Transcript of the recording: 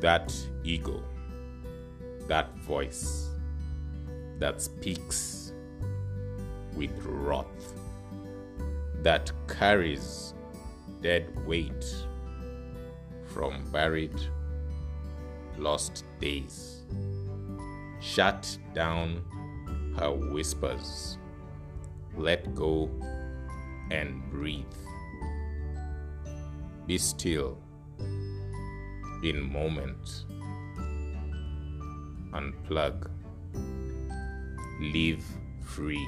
that ego, that voice that speaks with wrath, that carries dead weight from buried, lost days. Shut down her whispers. Let go and breathe. Be still in moment. Unplug. Live free.